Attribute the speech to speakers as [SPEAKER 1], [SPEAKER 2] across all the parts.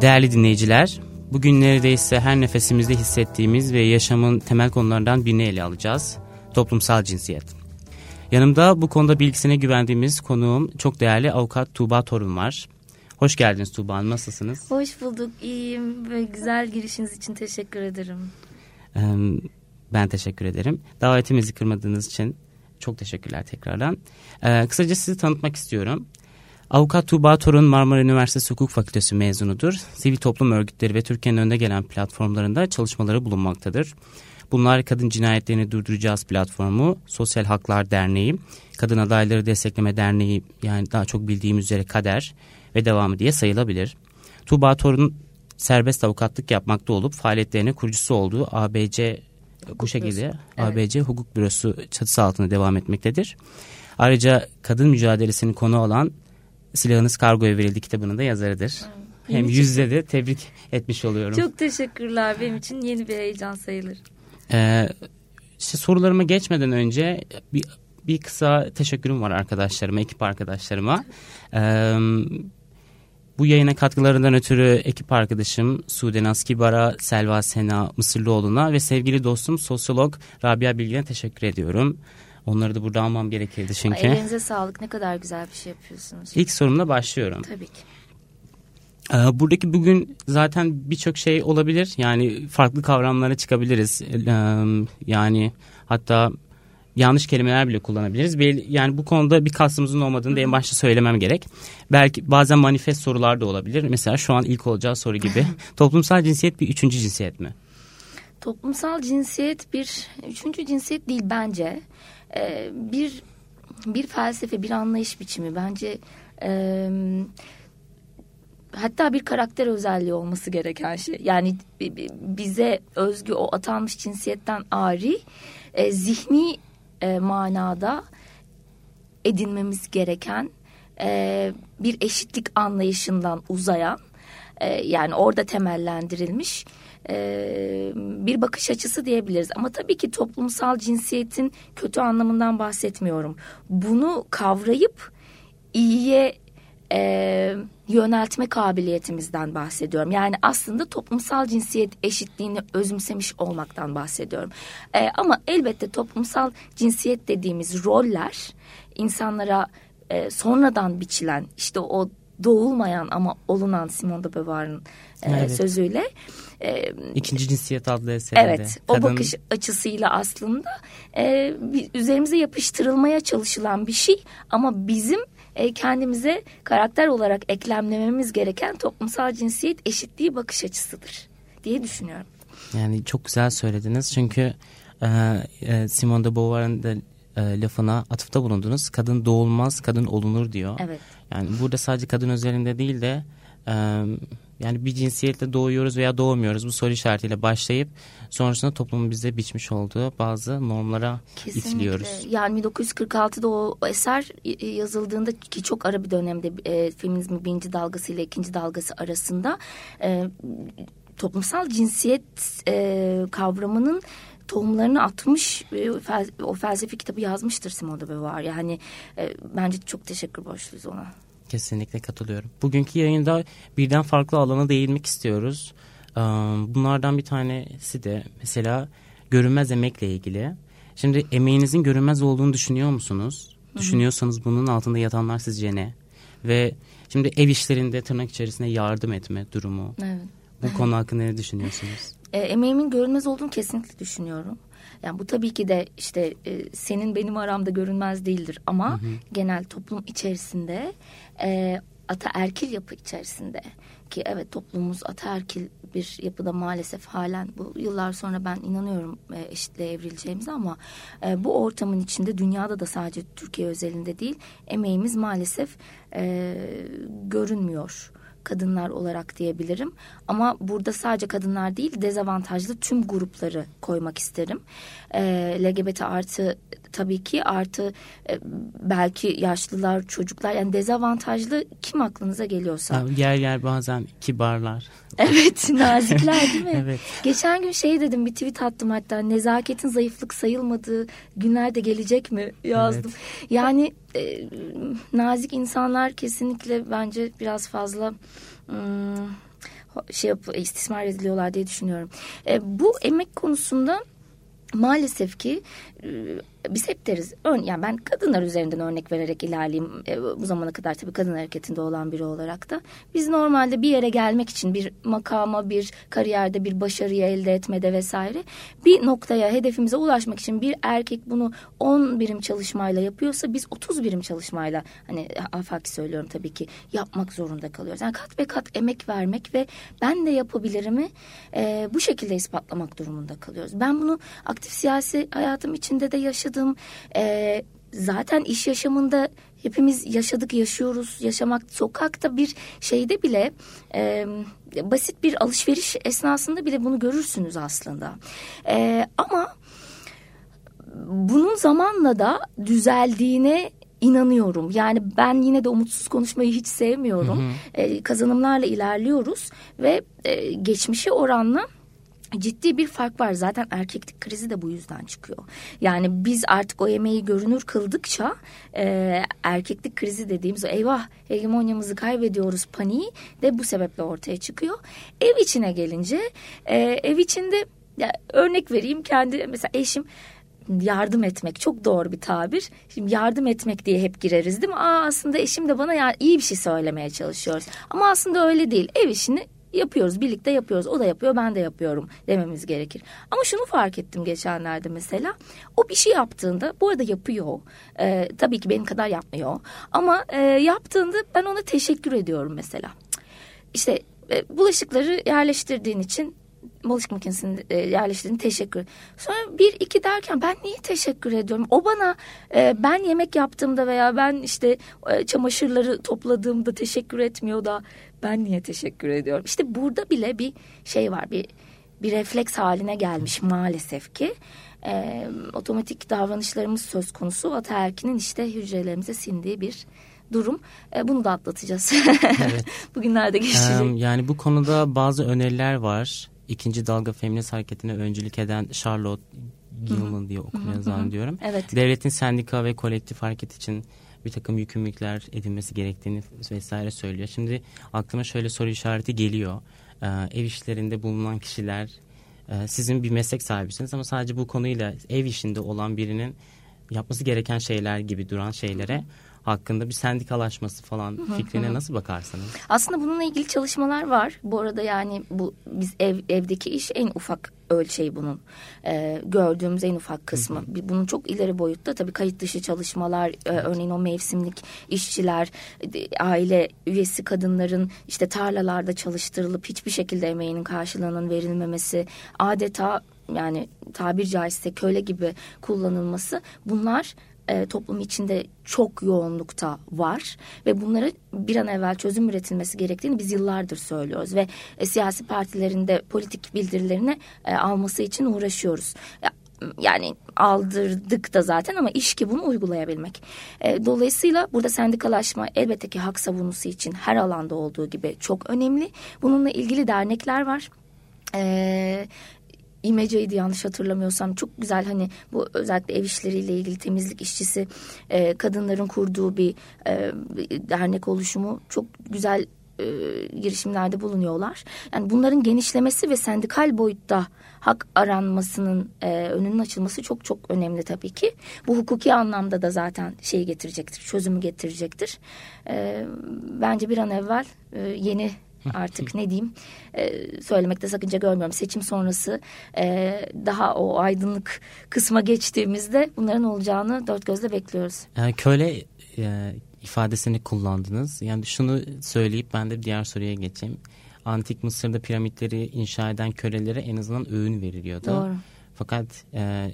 [SPEAKER 1] Değerli dinleyiciler, bugün neredeyse her nefesimizde hissettiğimiz ve yaşamın temel konularından birini ele alacağız. Toplumsal cinsiyet. Yanımda bu konuda bilgisine güvendiğimiz konuğum çok değerli avukat Tuğba Torun var. Hoş geldiniz Tuğba Hanım, nasılsınız?
[SPEAKER 2] Hoş bulduk, iyiyim ve güzel girişiniz için teşekkür ederim.
[SPEAKER 1] Ben teşekkür ederim. Davetimizi kırmadığınız için çok teşekkürler tekrardan. Ee, kısaca sizi tanıtmak istiyorum. Avukat Tuğba Torun Marmara Üniversitesi Hukuk Fakültesi mezunudur. Sivil toplum örgütleri ve Türkiye'nin önde gelen platformlarında çalışmaları bulunmaktadır. Bunlar Kadın Cinayetlerini Durduracağız platformu, Sosyal Haklar Derneği, Kadın Adayları Destekleme Derneği yani daha çok bildiğim üzere KADER ve devamı diye sayılabilir. Tuğba Torun serbest avukatlık yapmakta olup faaliyetlerine kurucusu olduğu ABC Hukuk bu şekilde bürosu. ABC evet. Hukuk Bürosu çatısı altında devam etmektedir. Ayrıca kadın mücadelesini konu olan Silahınız Kargoya Verildi kitabının da yazarıdır. Benim Hem yüzde de tebrik etmiş oluyorum.
[SPEAKER 2] Çok teşekkürler. Benim için yeni bir heyecan sayılır.
[SPEAKER 1] Ee, işte sorularıma geçmeden önce bir, bir kısa teşekkürüm var arkadaşlarıma, ekip arkadaşlarıma. Ee, bu yayına katkılarından ötürü ekip arkadaşım Sude Naskibar'a, Selva Sena Mısırlıoğlu'na ve sevgili dostum sosyolog Rabia Bilgin'e teşekkür ediyorum. Onları da burada almam gerekirdi çünkü. Ay,
[SPEAKER 2] elinize sağlık ne kadar güzel bir şey yapıyorsunuz.
[SPEAKER 1] İlk sorumla başlıyorum.
[SPEAKER 2] Tabii ki.
[SPEAKER 1] Ee, buradaki bugün zaten birçok şey olabilir. Yani farklı kavramlara çıkabiliriz. Ee, yani hatta yanlış kelimeler bile kullanabiliriz. Yani bu konuda bir kastımızın olmadığını da en başta söylemem gerek. Belki bazen manifest sorular da olabilir. Mesela şu an ilk olacağı soru gibi. Toplumsal cinsiyet bir üçüncü cinsiyet mi?
[SPEAKER 2] Toplumsal cinsiyet bir üçüncü cinsiyet değil bence. Ee, bir bir felsefe, bir anlayış biçimi. Bence e, hatta bir karakter özelliği olması gereken şey. Yani bize özgü o atanmış cinsiyetten ari e, zihni e, manada edinmemiz gereken e, bir eşitlik anlayışından uzayan e, yani orada temellendirilmiş e, bir bakış açısı diyebiliriz. Ama tabii ki toplumsal cinsiyetin kötü anlamından bahsetmiyorum. Bunu kavrayıp iyiye e, yöneltme kabiliyetimizden bahsediyorum. Yani aslında toplumsal cinsiyet eşitliğini özümsemiş olmaktan bahsediyorum. E, ama elbette toplumsal cinsiyet dediğimiz roller insanlara e, sonradan biçilen işte o doğulmayan ama olunan Simone de Beauvoir'ın e, evet. sözüyle.
[SPEAKER 1] E, İkinci cinsiyet adlı eserinde.
[SPEAKER 2] Evet Kadın... o bakış açısıyla aslında e, üzerimize yapıştırılmaya çalışılan bir şey ama bizim e, kendimize karakter olarak eklemlememiz gereken toplumsal cinsiyet eşitliği bakış açısıdır diye düşünüyorum.
[SPEAKER 1] Yani çok güzel söylediniz çünkü e, e, Simone de Beauvoir'ın da e, lafına atıfta bulundunuz. Kadın doğulmaz, kadın olunur diyor.
[SPEAKER 2] Evet.
[SPEAKER 1] Yani burada sadece kadın özelinde değil de e, yani bir cinsiyetle doğuyoruz veya doğmuyoruz bu soru işaretiyle başlayıp sonrasında toplumun bize biçmiş olduğu bazı normlara Kesinlikle. itiliyoruz.
[SPEAKER 2] Yani 1946'da o eser yazıldığında ki çok ara bir dönemde e, feminizmin birinci dalgası ile ikinci dalgası arasında e, toplumsal cinsiyet e, kavramının tohumlarını atmış e, o felsefi kitabı yazmıştır Simone de Beauvoir. Yani e, bence çok teşekkür borçluyuz ona.
[SPEAKER 1] Kesinlikle katılıyorum. Bugünkü yayında birden farklı alana değinmek istiyoruz. Bunlardan bir tanesi de mesela görünmez emekle ilgili. Şimdi emeğinizin görünmez olduğunu düşünüyor musunuz? Hı-hı. Düşünüyorsanız bunun altında yatanlar sizce ne? Ve şimdi ev işlerinde tırnak içerisinde yardım etme durumu.
[SPEAKER 2] Evet.
[SPEAKER 1] Bu konu hakkında ne düşünüyorsunuz?
[SPEAKER 2] E, emeğimin görünmez olduğunu kesinlikle düşünüyorum. Yani bu tabii ki de işte e, senin benim aramda görünmez değildir ama hı hı. genel toplum içerisinde e, ataerkil yapı içerisinde ki evet toplumumuz ataerkil bir yapıda maalesef halen bu yıllar sonra ben inanıyorum e, eşitliğe evrileceğimize ama e, bu ortamın içinde dünyada da sadece Türkiye özelinde değil emeğimiz maalesef e, görünmüyor kadınlar olarak diyebilirim. Ama burada sadece kadınlar değil dezavantajlı tüm grupları koymak isterim. E, LGBT artı tabii ki artı e, belki yaşlılar, çocuklar yani dezavantajlı kim aklınıza geliyorsa.
[SPEAKER 1] Ya, yer yer bazen kibarlar.
[SPEAKER 2] Evet nazikler değil mi? evet. Geçen gün şey dedim bir tweet attım hatta nezaketin zayıflık sayılmadığı günler de gelecek mi yazdım. Evet. Yani e, nazik insanlar kesinlikle bence biraz fazla... Hmm, şey yap, istismar ediliyorlar diye düşünüyorum. E, bu emek konusunda maalesef ki e, biz hep deriz ön, yani ben kadınlar üzerinden örnek vererek ilerleyeyim e, bu zamana kadar tabii kadın hareketinde olan biri olarak da biz normalde bir yere gelmek için bir makama bir kariyerde bir başarıyı elde etmede vesaire bir noktaya hedefimize ulaşmak için bir erkek bunu 10 birim çalışmayla yapıyorsa biz 30 birim çalışmayla hani afaki söylüyorum tabii ki yapmak zorunda kalıyoruz. Yani kat ve kat emek vermek ve ben de yapabilirimi e, bu şekilde ispatlamak durumunda kalıyoruz. Ben bunu aktif siyasi hayatım içinde de yaşadım yaşadım. E, zaten iş yaşamında hepimiz yaşadık, yaşıyoruz. Yaşamak sokakta bir şeyde bile e, basit bir alışveriş esnasında bile bunu görürsünüz aslında. E, ama bunun zamanla da düzeldiğine inanıyorum. Yani ben yine de umutsuz konuşmayı hiç sevmiyorum. Hı hı. E, kazanımlarla ilerliyoruz ve e, geçmişe oranla ciddi bir fark var. Zaten erkeklik krizi de bu yüzden çıkıyor. Yani biz artık o yemeği görünür kıldıkça e, erkeklik krizi dediğimiz o eyvah hegemonyamızı kaybediyoruz paniği de bu sebeple ortaya çıkıyor. Ev içine gelince e, ev içinde ya, örnek vereyim kendi mesela eşim yardım etmek çok doğru bir tabir. Şimdi yardım etmek diye hep gireriz değil mi? Aa aslında eşim de bana ya iyi bir şey söylemeye çalışıyoruz. Ama aslında öyle değil. Ev işini yapıyoruz birlikte yapıyoruz o da yapıyor ben de yapıyorum dememiz gerekir. Ama şunu fark ettim geçenlerde mesela o bir şey yaptığında bu arada yapıyor ee, tabii ki benim kadar yapmıyor ama e, yaptığında ben ona teşekkür ediyorum mesela. İşte e, bulaşıkları yerleştirdiğin için bulaşık makinesini e, yerleştirdiğin teşekkür. Sonra bir iki derken ben niye teşekkür ediyorum? O bana e, ben yemek yaptığımda veya ben işte e, çamaşırları topladığımda teşekkür etmiyor da ben niye teşekkür ediyorum? İşte burada bile bir şey var bir bir refleks haline gelmiş maalesef ki. E, otomatik davranışlarımız söz konusu ataerkinin işte hücrelerimize sindiği bir durum. E, bunu da atlatacağız. Evet. Bugünlerde geçecek.
[SPEAKER 1] yani bu konuda bazı öneriler var. İkinci dalga feminist hareketine öncülük eden Charlotte Gilman diye okunuyor zannediyorum. Evet. Devletin sendika ve kolektif hareket için bir takım yükümlülükler edilmesi gerektiğini vesaire söylüyor. Şimdi aklıma şöyle soru işareti geliyor. Ee, ev işlerinde bulunan kişiler e, sizin bir meslek sahibisiniz ama sadece bu konuyla ev işinde olan birinin yapması gereken şeyler gibi duran şeylere hakkında bir sendikalaşması falan fikrine nasıl bakarsınız?
[SPEAKER 2] Aslında bununla ilgili çalışmalar var. Bu arada yani bu biz ev evdeki iş en ufak ölçeği bunun e, gördüğümüz en ufak kısmı. Hı hı. Bunun çok ileri boyutta tabii kayıt dışı çalışmalar, e, örneğin o mevsimlik işçiler, aile üyesi kadınların işte tarlalarda çalıştırılıp hiçbir şekilde emeğinin karşılığının verilmemesi, adeta yani tabir caizse köle gibi kullanılması bunlar e, toplum içinde çok yoğunlukta var ve bunları bir an evvel çözüm üretilmesi gerektiğini biz yıllardır söylüyoruz ve e, siyasi partilerin de politik bildirilerini e, alması için uğraşıyoruz. Yani aldırdık da zaten ama iş ki bunu uygulayabilmek. E, dolayısıyla burada sendikalaşma elbette ki hak savunusu için her alanda olduğu gibi çok önemli. Bununla ilgili dernekler var. Ee, İmece'ydi yanlış hatırlamıyorsam çok güzel hani bu özellikle ev işleriyle ilgili temizlik işçisi e, kadınların kurduğu bir e, dernek oluşumu çok güzel e, girişimlerde bulunuyorlar. Yani bunların genişlemesi ve sendikal boyutta hak aranmasının e, önünün açılması çok çok önemli tabii ki. Bu hukuki anlamda da zaten şeyi getirecektir, çözümü getirecektir. E, bence bir an evvel e, yeni artık ne diyeyim e, söylemekte sakınca görmüyorum. Seçim sonrası e, daha o aydınlık kısma geçtiğimizde bunların olacağını dört gözle bekliyoruz.
[SPEAKER 1] Yani köle e, ifadesini kullandınız. Yani şunu söyleyip ben de diğer soruya geçeyim. Antik Mısır'da piramitleri inşa eden kölelere en azından öğün veriliyordu. Doğru. Fakat e,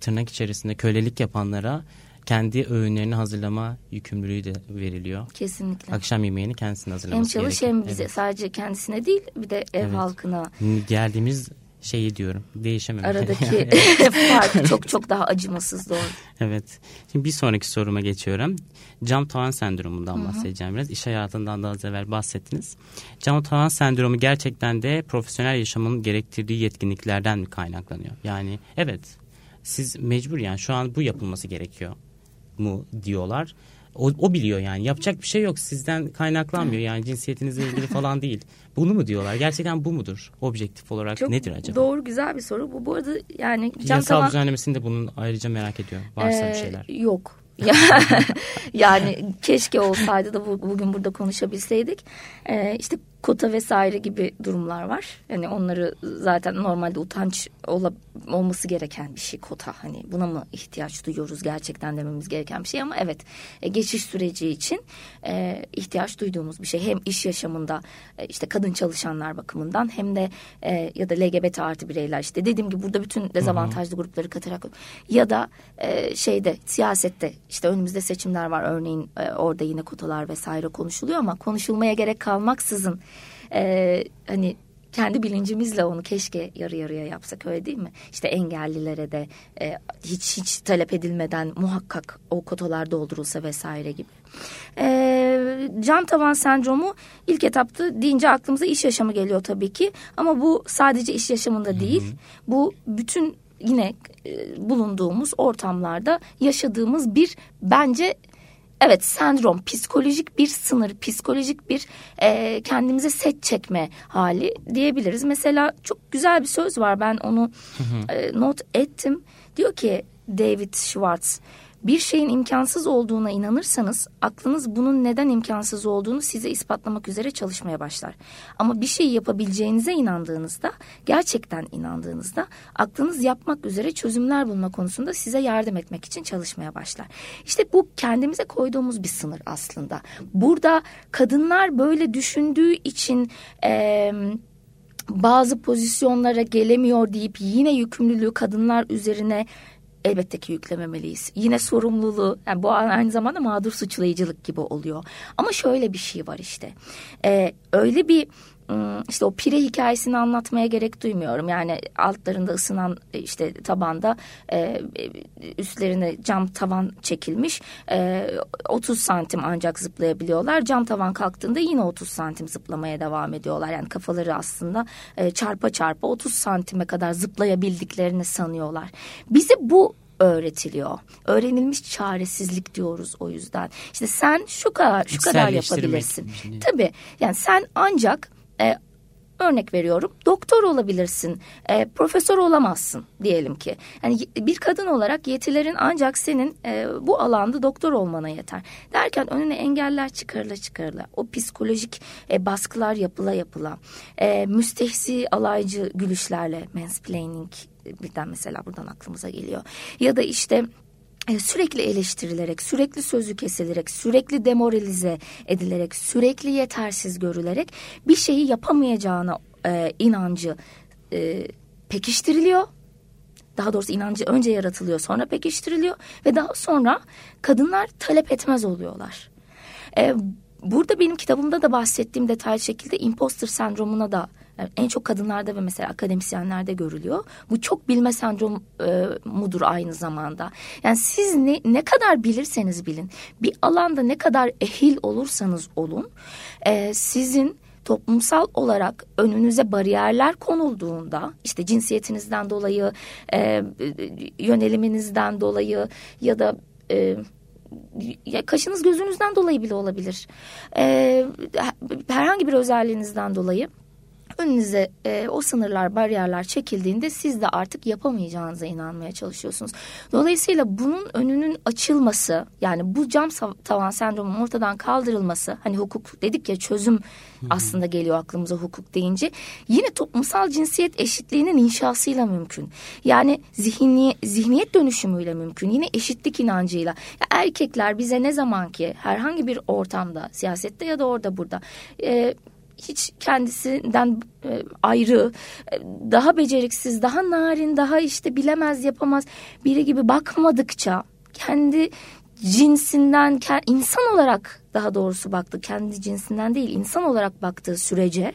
[SPEAKER 1] tırnak içerisinde kölelik yapanlara kendi öğünlerini hazırlama yükümlülüğü de veriliyor.
[SPEAKER 2] Kesinlikle.
[SPEAKER 1] Akşam yemeğini kendisine hazırlaması
[SPEAKER 2] Hem çalış gerekiyor. hem bize evet. sadece kendisine değil bir de ev evet. halkına.
[SPEAKER 1] Geldiğimiz şeyi diyorum değişemem.
[SPEAKER 2] Aradaki fark çok çok daha acımasız doğru.
[SPEAKER 1] Evet. Şimdi bir sonraki soruma geçiyorum. Cam tavan sendromundan Hı-hı. bahsedeceğim biraz. İş hayatından daha evvel bahsettiniz. Cam tavan sendromu gerçekten de profesyonel yaşamın gerektirdiği yetkinliklerden mi kaynaklanıyor? Yani evet siz mecbur yani şu an bu yapılması gerekiyor mu diyorlar. O, o biliyor yani. Yapacak bir şey yok. Sizden kaynaklanmıyor. Yani cinsiyetinizle ilgili falan değil. Bunu mu diyorlar? Gerçekten bu mudur? Objektif olarak
[SPEAKER 2] Çok
[SPEAKER 1] nedir acaba?
[SPEAKER 2] Doğru güzel bir soru. Bu bu arada yani
[SPEAKER 1] Yasal
[SPEAKER 2] tavan
[SPEAKER 1] düzenlemesini de bunun ayrıca merak ediyorum. Varsa bir
[SPEAKER 2] Ee,
[SPEAKER 1] şeyler.
[SPEAKER 2] Yok. yani keşke olsaydı da bu- bugün burada konuşabilseydik. Ee, işte kota vesaire gibi durumlar var. Yani onları zaten normalde utanç ola- olması gereken bir şey kota. Hani buna mı ihtiyaç duyuyoruz gerçekten dememiz gereken bir şey ama evet e, geçiş süreci için e, ihtiyaç duyduğumuz bir şey. Hem iş yaşamında e, işte kadın çalışanlar bakımından hem de e, ya da LGBT artı bireyler işte dediğim gibi burada bütün dezavantajlı grupları katarak ya da e, şeyde siyasette işte önümüzde seçimler var örneğin e, orada yine kotalar vesaire konuşuluyor ama konuşulmaya gerek kalmaksızın e, hani kendi bilincimizle onu keşke yarı yarıya yapsak öyle değil mi? İşte engellilere de e, hiç hiç talep edilmeden muhakkak o kotalar doldurulsa vesaire gibi. E, can tavan sendromu ilk etapta deyince aklımıza iş yaşamı geliyor tabii ki. Ama bu sadece iş yaşamında değil. Bu bütün yine e, bulunduğumuz ortamlarda yaşadığımız bir bence Evet sendrom psikolojik bir sınır psikolojik bir e, kendimize set çekme hali diyebiliriz. Mesela çok güzel bir söz var ben onu e, not ettim. Diyor ki David Schwartz bir şeyin imkansız olduğuna inanırsanız aklınız bunun neden imkansız olduğunu size ispatlamak üzere çalışmaya başlar. Ama bir şeyi yapabileceğinize inandığınızda, gerçekten inandığınızda aklınız yapmak üzere çözümler bulma konusunda size yardım etmek için çalışmaya başlar. İşte bu kendimize koyduğumuz bir sınır aslında. Burada kadınlar böyle düşündüğü için... Ee, bazı pozisyonlara gelemiyor deyip yine yükümlülüğü kadınlar üzerine elbette ki yüklememeliyiz. Yine sorumluluğu yani bu aynı zamanda mağdur suçlayıcılık gibi oluyor. Ama şöyle bir şey var işte. Ee, öyle bir işte o pire hikayesini anlatmaya gerek duymuyorum. Yani altlarında ısınan e, işte tabanda e, üstlerine cam tavan çekilmiş. E, 30 santim ancak zıplayabiliyorlar. Cam tavan kalktığında yine 30 santim zıplamaya devam ediyorlar. Yani kafaları aslında e, çarpa çarpa 30 santime kadar zıplayabildiklerini sanıyorlar. Bize bu öğretiliyor. Öğrenilmiş çaresizlik diyoruz o yüzden. İşte sen şu kadar şu kadar yapabilirsin. Tabii yani sen ancak e, örnek veriyorum doktor olabilirsin e, profesör olamazsın diyelim ki. Yani bir kadın olarak yetilerin ancak senin e, bu alanda doktor olmana yeter. Derken önüne engeller çıkarıla çıkarıla o psikolojik e, baskılar yapıla yapıla e, müstehsi alaycı gülüşlerle mansplaining birden mesela buradan aklımıza geliyor. Ya da işte e, sürekli eleştirilerek, sürekli sözü kesilerek, sürekli demoralize edilerek, sürekli yetersiz görülerek bir şeyi yapamayacağına e, inancı e, pekiştiriliyor. Daha doğrusu inancı önce yaratılıyor, sonra pekiştiriliyor ve daha sonra kadınlar talep etmez oluyorlar. E, burada benim kitabımda da bahsettiğim detaylı şekilde imposter sendromuna da en çok kadınlarda ve mesela akademisyenlerde görülüyor. Bu çok bilme sendromu e, mudur aynı zamanda. Yani siz ne, ne kadar bilirseniz bilin, bir alanda ne kadar ehil olursanız olun, e, sizin toplumsal olarak önünüze bariyerler konulduğunda işte cinsiyetinizden dolayı, e, yöneliminizden dolayı ya da e, ya kaşınız gözünüzden dolayı bile olabilir. E, herhangi bir özelliğinizden dolayı önünüze e, o sınırlar, bariyerler çekildiğinde siz de artık yapamayacağınıza inanmaya çalışıyorsunuz. Dolayısıyla bunun önünün açılması, yani bu cam tavan sendromunun ortadan kaldırılması, hani hukuk dedik ya çözüm aslında geliyor aklımıza hukuk deyince, yine toplumsal cinsiyet eşitliğinin inşasıyla mümkün. Yani zihni, zihniyet dönüşümüyle mümkün. Yine eşitlik inancıyla. Ya erkekler bize ne zaman ki herhangi bir ortamda, siyasette ya da orada burada... E, hiç kendisinden e, ayrı, e, daha beceriksiz, daha narin, daha işte bilemez yapamaz biri gibi bakmadıkça kendi cinsinden insan olarak daha doğrusu baktı kendi cinsinden değil insan olarak baktığı sürece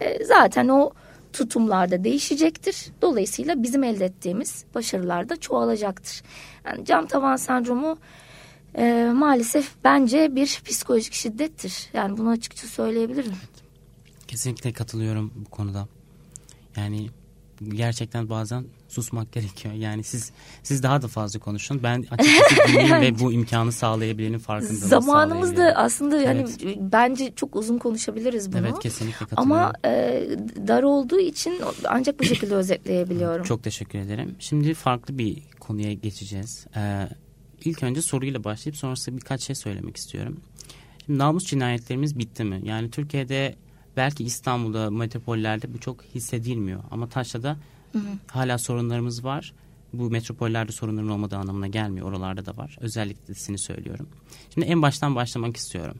[SPEAKER 2] e, zaten o tutumlarda değişecektir. Dolayısıyla bizim elde ettiğimiz başarılar da çoğalacaktır. Yani cam tavan sendromu e, maalesef bence bir psikolojik şiddettir. Yani bunu açıkça söyleyebilirim.
[SPEAKER 1] Kesinlikle katılıyorum bu konuda. Yani gerçekten bazen susmak gerekiyor. Yani siz siz daha da fazla konuşun. Ben açıkçası dinleyeyim ve bu imkanı sağlayabilmenin farkındalığını
[SPEAKER 2] Zamanımız da aslında yani evet. bence çok uzun konuşabiliriz bunu.
[SPEAKER 1] Evet kesinlikle katılıyorum.
[SPEAKER 2] Ama e, dar olduğu için ancak bu şekilde özetleyebiliyorum.
[SPEAKER 1] Çok teşekkür ederim. Şimdi farklı bir konuya geçeceğiz. Ee, ilk önce soruyla başlayıp sonrasında birkaç şey söylemek istiyorum. Şimdi namus cinayetlerimiz bitti mi? Yani Türkiye'de belki İstanbul'da, metropollerde bu çok hissedilmiyor. Ama Taşra'da hı hı. hala sorunlarımız var. Bu metropollerde sorunların olmadığı anlamına gelmiyor. Oralarda da var. Özellikle seni söylüyorum. Şimdi en baştan başlamak istiyorum.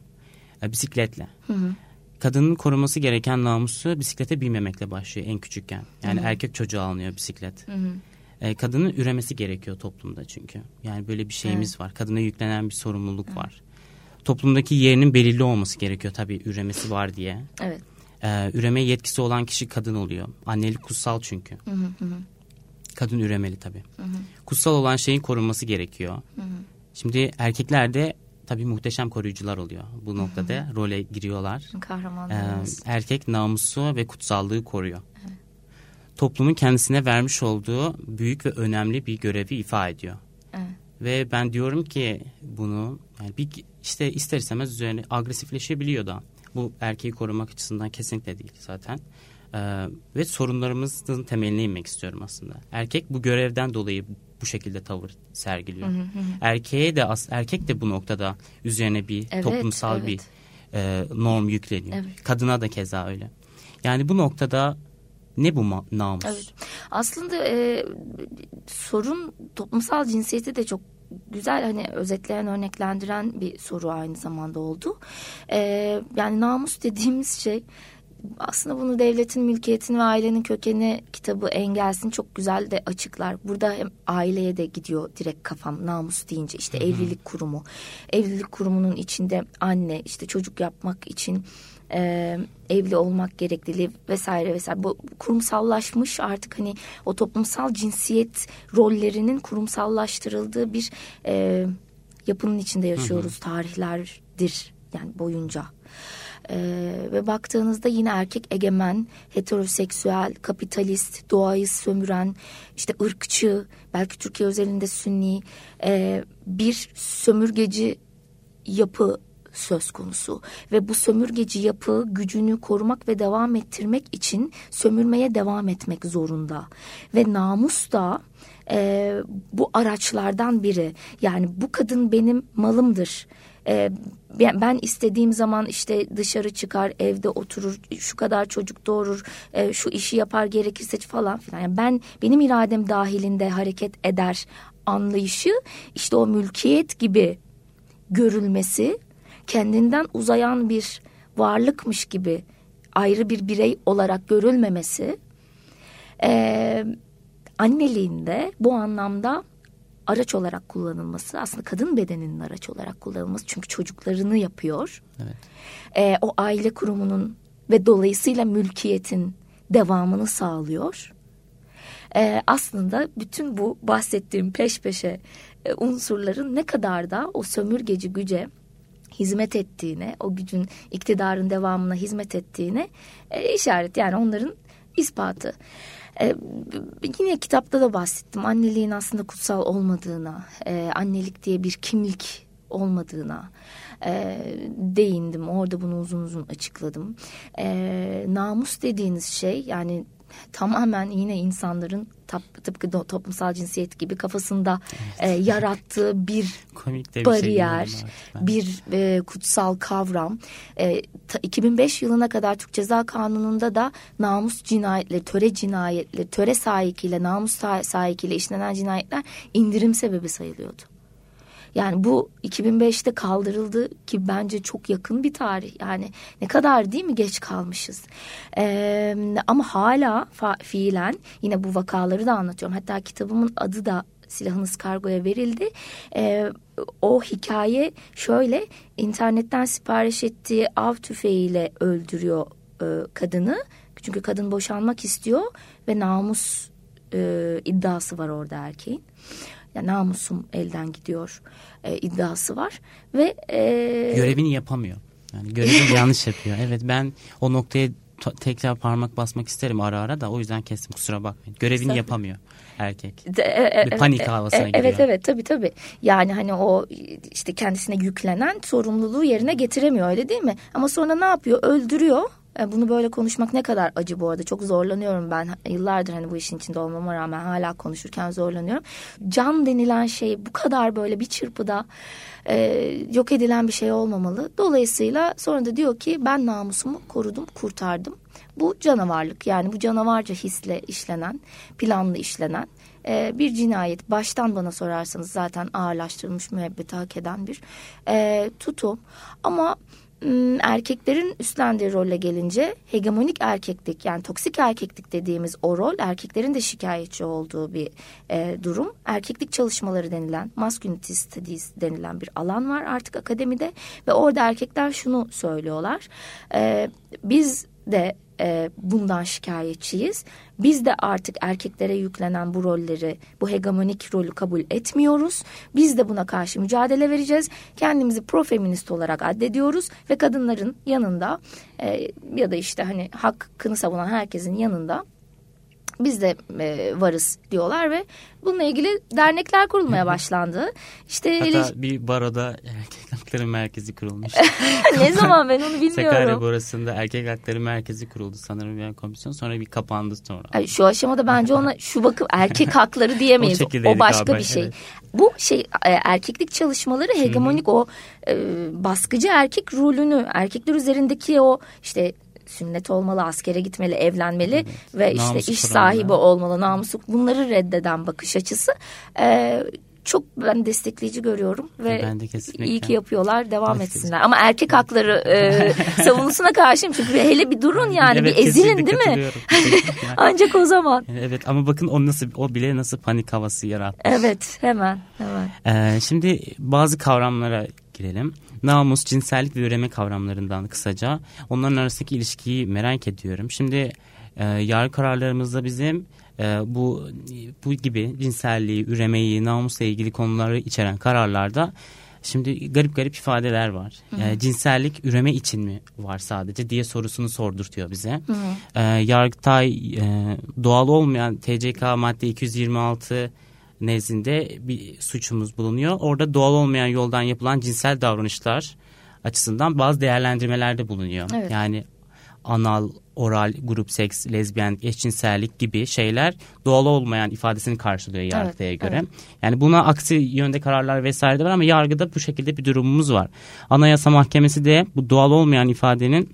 [SPEAKER 1] E, bisikletle. Hı hı. Kadının koruması gereken namusu bisiklete binmemekle başlıyor en küçükken. Yani hı hı. erkek çocuğu alınıyor bisiklet. Hı hı. E, kadının üremesi gerekiyor toplumda çünkü. Yani böyle bir şeyimiz evet. var. Kadına yüklenen bir sorumluluk evet. var toplumdaki yerinin belirli olması gerekiyor tabii üremesi var diye.
[SPEAKER 2] Evet.
[SPEAKER 1] Ee, üremeye yetkisi olan kişi kadın oluyor. Annelik kutsal çünkü. Hı hı hı. Kadın üremeli tabii. Hı hı. Kutsal olan şeyin korunması gerekiyor. Hı hı. Şimdi erkeklerde tabii muhteşem koruyucular oluyor. Bu noktada hı hı. role giriyorlar.
[SPEAKER 2] Kahramanlarımız.
[SPEAKER 1] Ee, erkek namusu ve kutsallığı koruyor. Evet. Toplumun kendisine vermiş olduğu büyük ve önemli bir görevi ifa ediyor. Evet. Ve ben diyorum ki bunu yani bir işte ister istemez üzerine agresifleşebiliyor da. Bu erkeği korumak açısından kesinlikle değil zaten. Ee, ve sorunlarımızın temeline inmek istiyorum aslında. Erkek bu görevden dolayı bu şekilde tavır sergiliyor. Hı hı hı. Erkeğe de erkek de bu noktada üzerine bir evet, toplumsal evet. bir e, norm yükleniyor. Evet. Kadına da keza öyle. Yani bu noktada ne bu namus? Evet.
[SPEAKER 2] Aslında e, sorun toplumsal cinsiyeti de çok güzel hani özetleyen örneklendiren bir soru aynı zamanda oldu. Ee, yani namus dediğimiz şey aslında bunu devletin mülkiyetini ve ailenin kökeni kitabı Engels'in çok güzel de açıklar. Burada hem aileye de gidiyor direkt kafam namus deyince işte Hı-hı. evlilik kurumu. Evlilik kurumunun içinde anne işte çocuk yapmak için e, evli olmak gerekliliği vesaire vesaire bu kurumsallaşmış artık hani o toplumsal cinsiyet rollerinin kurumsallaştırıldığı bir e, yapının içinde yaşıyoruz hı hı. tarihlerdir yani boyunca. Ee, ve baktığınızda yine erkek egemen, heteroseksüel, kapitalist, doğayı sömüren, işte ırkçı, belki Türkiye özelinde sünni e, bir sömürgeci yapı söz konusu. Ve bu sömürgeci yapı gücünü korumak ve devam ettirmek için sömürmeye devam etmek zorunda. Ve namus da e, bu araçlardan biri. Yani bu kadın benim malımdır e, ben istediğim zaman işte dışarı çıkar evde oturur şu kadar çocuk doğurur e, şu işi yapar gerekirse falan filan. Yani ben benim iradem dahilinde hareket eder anlayışı işte o mülkiyet gibi görülmesi kendinden uzayan bir varlıkmış gibi ayrı bir birey olarak görülmemesi e, anneliğinde bu anlamda araç olarak kullanılması aslında kadın bedeninin araç olarak kullanılması çünkü çocuklarını yapıyor. Evet. E, o aile kurumunun ve dolayısıyla mülkiyetin devamını sağlıyor. E, aslında bütün bu bahsettiğim peş peşe e, unsurların ne kadar da o sömürgeci güce hizmet ettiğine, o gücün iktidarın devamına hizmet ettiğine e, işaret. Yani onların ispatı. E, yine kitapta da bahsettim. Anneliğin aslında kutsal olmadığına, e, annelik diye bir kimlik olmadığına e, değindim. Orada bunu uzun uzun açıkladım. E, namus dediğiniz şey yani tamamen yine insanların tıpkı toplumsal cinsiyet gibi kafasında evet. e, yarattığı bir, bir bariyer, şey bir e, kutsal kavram. E, ta, 2005 yılına kadar Türk Ceza Kanunu'nda da namus cinayetleri, töre cinayetleri, töre sahikiyle, namus sahikiyle işlenen cinayetler indirim sebebi sayılıyordu. Yani bu 2005'te kaldırıldı ki bence çok yakın bir tarih. Yani ne kadar değil mi geç kalmışız. Ee, ama hala fiilen yine bu vakaları da anlatıyorum. Hatta kitabımın adı da silahınız kargoya verildi. Ee, o hikaye şöyle internetten sipariş ettiği av tüfeğiyle öldürüyor e, kadını. Çünkü kadın boşanmak istiyor ve namus e, iddiası var orada erkeğin ya namusum elden gidiyor e, iddiası var ve
[SPEAKER 1] e, görevini yapamıyor. Yani görevini yanlış yapıyor. Evet ben o noktaya tekrar parmak basmak isterim ara ara da o yüzden kestim kusura bakmayın. Görevini
[SPEAKER 2] Sen...
[SPEAKER 1] yapamıyor erkek.
[SPEAKER 2] De, e, e,
[SPEAKER 1] panik havasına
[SPEAKER 2] e,
[SPEAKER 1] giriyor.
[SPEAKER 2] Evet evet tabii tabii. Yani hani o işte kendisine yüklenen sorumluluğu yerine getiremiyor öyle değil mi? Ama sonra ne yapıyor? Öldürüyor e, bunu böyle konuşmak ne kadar acı bu arada. Çok zorlanıyorum ben. Yıllardır hani bu işin içinde olmama rağmen hala konuşurken zorlanıyorum. Can denilen şey bu kadar böyle bir çırpıda e, yok edilen bir şey olmamalı. Dolayısıyla sonra da diyor ki ben namusumu korudum, kurtardım. Bu canavarlık yani bu canavarca hisle işlenen, planlı işlenen e, bir cinayet. Baştan bana sorarsanız zaten ağırlaştırılmış müebbeti hak eden bir e, tutum. Ama erkeklerin üstlendiği rolle gelince hegemonik erkeklik yani toksik erkeklik dediğimiz o rol erkeklerin de şikayetçi olduğu bir e, durum. Erkeklik çalışmaları denilen masculinity studies denilen bir alan var artık akademide ve orada erkekler şunu söylüyorlar. E, biz de e, bundan şikayetçiyiz. Biz de artık erkeklere yüklenen bu rolleri, bu hegemonik rolü kabul etmiyoruz. Biz de buna karşı mücadele vereceğiz. Kendimizi profeminist olarak addediyoruz ve kadınların yanında e, ya da işte hani hakkını savunan herkesin yanında biz de e, varız diyorlar ve bununla ilgili dernekler kurulmaya başlandı. İşte
[SPEAKER 1] Hatta ele... bir baroda erkek hakları merkezi kurulmuş.
[SPEAKER 2] ne zaman ben onu bilmiyorum.
[SPEAKER 1] Sakarya Barası'nda erkek hakları merkezi kuruldu sanırım bir komisyon sonra bir kapandı sonra.
[SPEAKER 2] Yani şu aşamada bence ona şu bakım erkek hakları diyemeyiz. o, o başka abi, bir şey. Evet. Bu şey e, erkeklik çalışmaları hegemonik o e, baskıcı erkek rolünü erkekler üzerindeki o işte sünnet olmalı, askere gitmeli, evlenmeli evet. ve işte namusu iş sahibi olmalı, namusu bunları reddeden bakış açısı e, çok ben destekleyici görüyorum ve ben de iyi ki yapıyorlar devam evet, etsinler. Ama erkek hakları e, savunusuna karşıyım çünkü hele bir durun yani evet, bir ezilin değil mi? Ancak o zaman.
[SPEAKER 1] Evet ama bakın o nasıl o bile nasıl panik havası yarattı.
[SPEAKER 2] Evet hemen hemen.
[SPEAKER 1] Ee, şimdi bazı kavramlara girelim. Namus, cinsellik ve üreme kavramlarından kısaca. Onların arasındaki ilişkiyi merak ediyorum. Şimdi e, yargı kararlarımızda bizim e, bu bu gibi cinselliği, üremeyi, namusla ilgili konuları içeren kararlarda Şimdi garip garip ifadeler var. Hı hı. E, cinsellik üreme için mi var sadece diye sorusunu sordurtuyor bize. Hı hı. E, Yargıtay e, doğal olmayan TCK madde 226 nezdinde bir suçumuz bulunuyor. Orada doğal olmayan yoldan yapılan cinsel davranışlar açısından bazı değerlendirmelerde bulunuyor. Evet. Yani anal, oral, grup seks, lezbiyen, eşcinsellik gibi şeyler doğal olmayan ifadesini karşılıyor yargıya evet, göre. Evet. Yani buna aksi yönde kararlar vesaire de var ama yargıda bu şekilde bir durumumuz var. Anayasa Mahkemesi de bu doğal olmayan ifadenin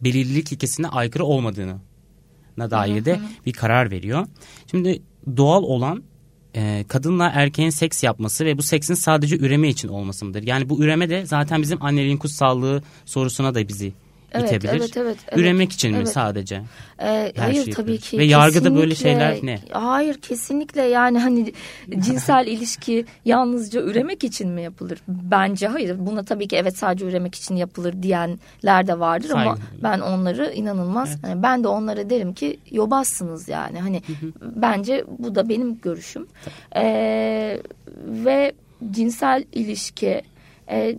[SPEAKER 1] belirlilik ilkesine aykırı olmadığını dair de bir karar veriyor. Şimdi doğal olan e, kadınla erkeğin seks yapması ve bu seksin sadece üreme için olması mıdır? Yani bu üreme de zaten bizim anneliğin kutsallığı sorusuna da bizi evet, itebilir. Evet, evet, evet, Üremek için evet. mi sadece?
[SPEAKER 2] Ee, hayır şey tabii ki.
[SPEAKER 1] Ve yargıda böyle şeyler ne?
[SPEAKER 2] Hayır kesinlikle yani hani cinsel ilişki yalnızca üremek için mi yapılır? Bence hayır. Buna tabii ki evet sadece üremek için yapılır diyenler de vardır Saygı. ama ben onları inanılmaz. Evet. Yani ben de onlara derim ki yobazsınız yani. Hani bence bu da benim görüşüm. Ee, ve cinsel ilişki e,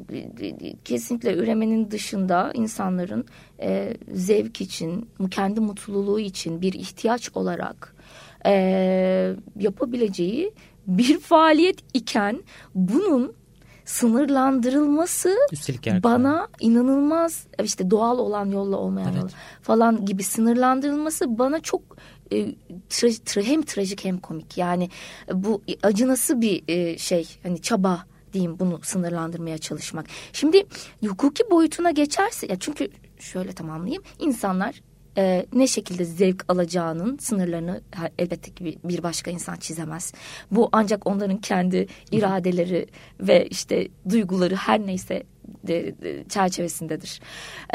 [SPEAKER 2] kesinlikle üremenin dışında insanların e, zevk için, kendi mutluluğu için bir ihtiyaç olarak e, yapabileceği bir faaliyet iken bunun sınırlandırılması bana inanılmaz işte doğal olan yolla olmayan evet. falan gibi sınırlandırılması bana çok e, tra, tra, hem trajik hem komik yani bu acınası bir e, şey hani çaba diyeyim bunu sınırlandırmaya çalışmak. Şimdi hukuki boyutuna geçerse ya çünkü şöyle tamamlayayım. insanlar e, ne şekilde zevk alacağının sınırlarını elbette ki bir başka insan çizemez. Bu ancak onların kendi iradeleri ve işte duyguları her neyse de, de, çerçevesindedir.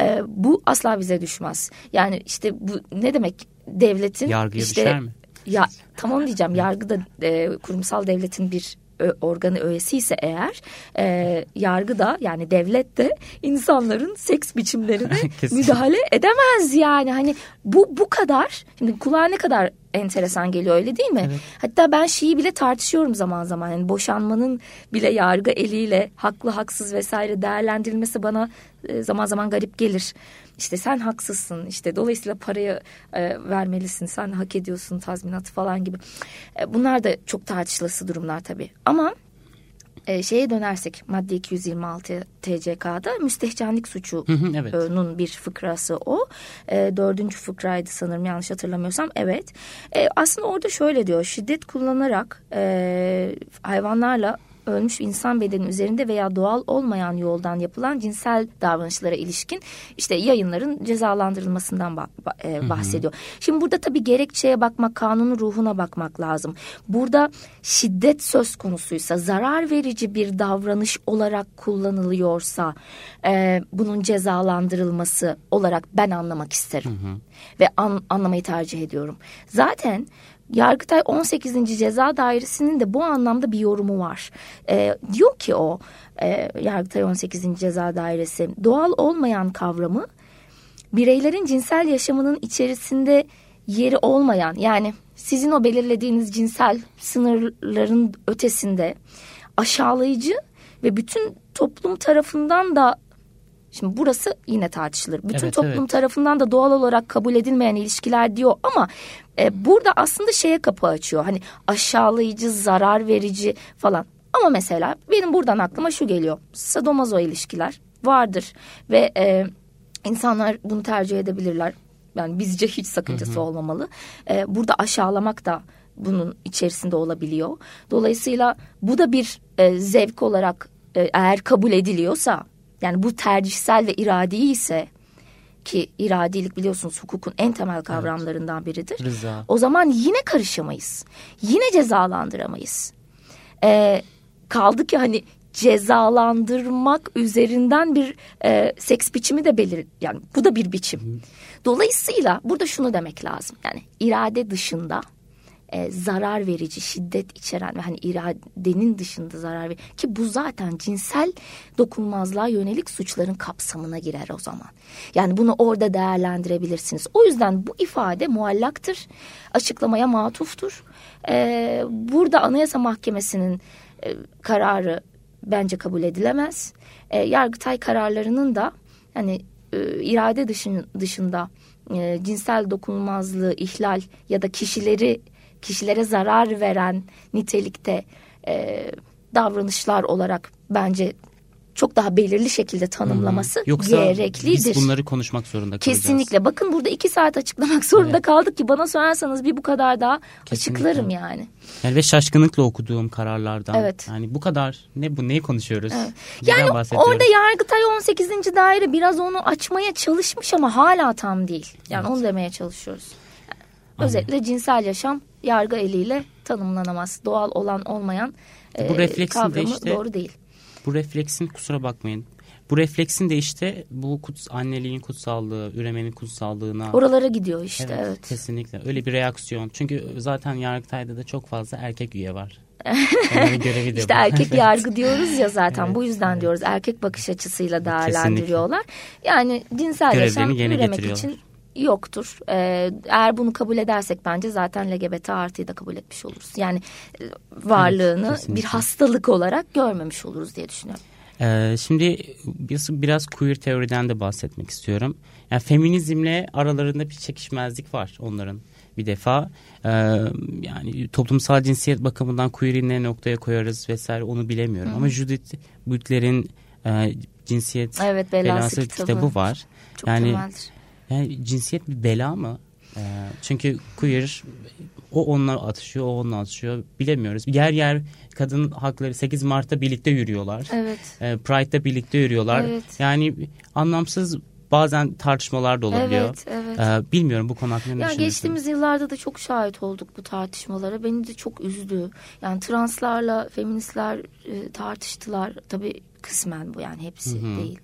[SPEAKER 2] E, bu asla bize düşmez. Yani işte bu ne demek devletin
[SPEAKER 1] Yargıya
[SPEAKER 2] işte,
[SPEAKER 1] düşer mi?
[SPEAKER 2] Ya tamam diyeceğim yargı da e, kurumsal devletin bir organı öğesi ise eğer e, yargı da yani devlet de insanların seks biçimlerine müdahale edemez yani hani bu bu kadar şimdi kulağa ne kadar enteresan geliyor öyle değil mi?
[SPEAKER 1] Evet.
[SPEAKER 2] Hatta ben şeyi bile tartışıyorum zaman zaman. Yani boşanmanın bile yargı eliyle haklı haksız vesaire değerlendirilmesi bana e, zaman zaman garip gelir. İşte sen haksızsın işte dolayısıyla parayı e, vermelisin sen hak ediyorsun tazminatı falan gibi. E, bunlar da çok tartışılası durumlar tabii. Ama e, şeye dönersek madde 226 TCK'da müstehcenlik suçunun
[SPEAKER 1] evet.
[SPEAKER 2] bir fıkrası o. E, dördüncü fıkraydı sanırım yanlış hatırlamıyorsam. Evet. E, aslında orada şöyle diyor. Şiddet kullanarak e, hayvanlarla ölmüş insan bedeni üzerinde veya doğal olmayan yoldan yapılan cinsel davranışlara ilişkin işte yayınların cezalandırılmasından bahsediyor. Hı hı. Şimdi burada tabii gerekçeye bakmak, kanunun ruhuna bakmak lazım. Burada şiddet söz konusuysa, zarar verici bir davranış olarak kullanılıyorsa e, bunun cezalandırılması olarak ben anlamak isterim. Hı hı. Ve an, anlamayı tercih ediyorum. Zaten Yargıtay 18. Ceza Dairesi'nin de bu anlamda bir yorumu var. E, diyor ki o e, Yargıtay 18. Ceza Dairesi doğal olmayan kavramı bireylerin cinsel yaşamının içerisinde yeri olmayan yani sizin o belirlediğiniz cinsel sınırların ötesinde aşağılayıcı ve bütün toplum tarafından da Şimdi burası yine tartışılır. Bütün evet, toplum evet. tarafından da doğal olarak kabul edilmeyen ilişkiler diyor ama e, burada aslında şeye kapı açıyor. Hani aşağılayıcı, zarar verici falan. Ama mesela benim buradan aklıma şu geliyor. Sadomazo ilişkiler vardır ve e, insanlar bunu tercih edebilirler. Yani bizce hiç sakıncası hı hı. olmamalı. E, burada aşağılamak da bunun içerisinde olabiliyor. Dolayısıyla bu da bir e, zevk olarak e, eğer kabul ediliyorsa yani bu tercihsel ve iradi ise ki iradilik biliyorsunuz hukukun en temel kavramlarından biridir.
[SPEAKER 1] Rıza.
[SPEAKER 2] O zaman yine karışamayız. Yine cezalandıramayız. Ee, kaldı ki hani cezalandırmak üzerinden bir e, seks biçimi de belir yani bu da bir biçim. Dolayısıyla burada şunu demek lazım. Yani irade dışında e, zarar verici, şiddet içeren ve hani iradenin dışında zarar verici ki bu zaten cinsel dokunmazlığa yönelik suçların kapsamına girer o zaman. Yani bunu orada değerlendirebilirsiniz. O yüzden bu ifade muallaktır, açıklamaya matuftur. E, burada Anayasa Mahkemesi'nin e, kararı bence kabul edilemez. E, Yargıtay kararlarının da hani e, irade dışın, dışında e, cinsel dokunulmazlığı ihlal ya da kişileri kişilere zarar veren nitelikte e, davranışlar olarak bence çok daha belirli şekilde tanımlaması
[SPEAKER 1] Hı-hı. Yoksa
[SPEAKER 2] gereklidir.
[SPEAKER 1] biz bunları konuşmak zorunda
[SPEAKER 2] kalacağız. Kesinlikle. Bakın burada iki saat açıklamak zorunda evet. kaldık ki bana sorarsanız bir bu kadar daha Kesinlikle. açıklarım yani.
[SPEAKER 1] yani. Ve şaşkınlıkla okuduğum kararlardan. Evet. Yani bu kadar ne bu neyi konuşuyoruz? Evet.
[SPEAKER 2] Yani orada Yargıtay 18. daire biraz onu açmaya çalışmış ama hala tam değil. Yani evet. onu demeye çalışıyoruz. Özetle cinsel yaşam yargı eliyle tanımlanamaz. Doğal olan olmayan bu e, kavramı işte, doğru değil.
[SPEAKER 1] Bu refleksin kusura bakmayın. Bu refleksin de işte bu kuts, anneliğin kutsallığı, üremenin kutsallığına.
[SPEAKER 2] Oralara gidiyor işte evet, evet.
[SPEAKER 1] Kesinlikle öyle bir reaksiyon. Çünkü zaten Yargıtay'da da çok fazla erkek üye var.
[SPEAKER 2] İşte erkek yargı diyoruz ya zaten evet, bu yüzden evet. diyoruz erkek bakış açısıyla değerlendiriyorlar. Kesinlikle. Yani cinsel Görevlerini yaşam üremek için yoktur. Ee, eğer bunu kabul edersek bence zaten LGBT artıyı da kabul etmiş oluruz. Yani e, varlığını evet, bir hastalık olarak görmemiş oluruz diye düşünüyorum.
[SPEAKER 1] Ee, şimdi biraz, biraz queer teoriden de bahsetmek istiyorum. Yani feminizmle aralarında bir çekişmezlik var onların bir defa. Ee, yani toplumsal cinsiyet bakımından queer'i ne noktaya koyarız vesaire onu bilemiyorum. Hı. Ama Judith Butler'in e, cinsiyet evet, belası, belası kitabı. kitabı var.
[SPEAKER 2] Çok yani temeldir.
[SPEAKER 1] Yani cinsiyet bir bela mı? Ee, çünkü queer o onunla atışıyor, o onunla atışıyor. Bilemiyoruz. Yer yer kadın hakları 8 Mart'ta birlikte yürüyorlar.
[SPEAKER 2] Evet.
[SPEAKER 1] Ee, Pride'da birlikte yürüyorlar. Evet. Yani anlamsız bazen tartışmalar da olabiliyor.
[SPEAKER 2] Evet, evet.
[SPEAKER 1] Ee, bilmiyorum bu konu hakkında
[SPEAKER 2] ya Geçtiğimiz yıllarda da çok şahit olduk bu tartışmalara. Beni de çok üzdü. Yani translarla feministler e, tartıştılar. Tabii kısmen bu yani hepsi Hı -hı. değil.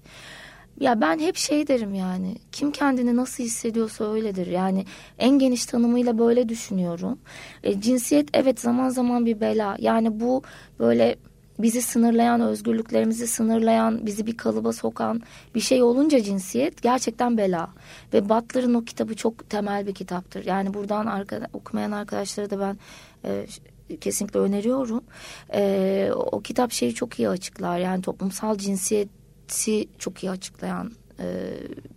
[SPEAKER 2] Ya ben hep şey derim yani kim kendini nasıl hissediyorsa öyledir. Yani en geniş tanımıyla böyle düşünüyorum. E, cinsiyet evet zaman zaman bir bela. Yani bu böyle bizi sınırlayan, özgürlüklerimizi sınırlayan, bizi bir kalıba sokan bir şey olunca cinsiyet gerçekten bela. Ve Butler'ın o kitabı çok temel bir kitaptır. Yani buradan arka, okumayan arkadaşlara da ben e, kesinlikle öneriyorum. E, o, o kitap şeyi çok iyi açıklar. Yani toplumsal cinsiyeti çok iyi açıklayan e,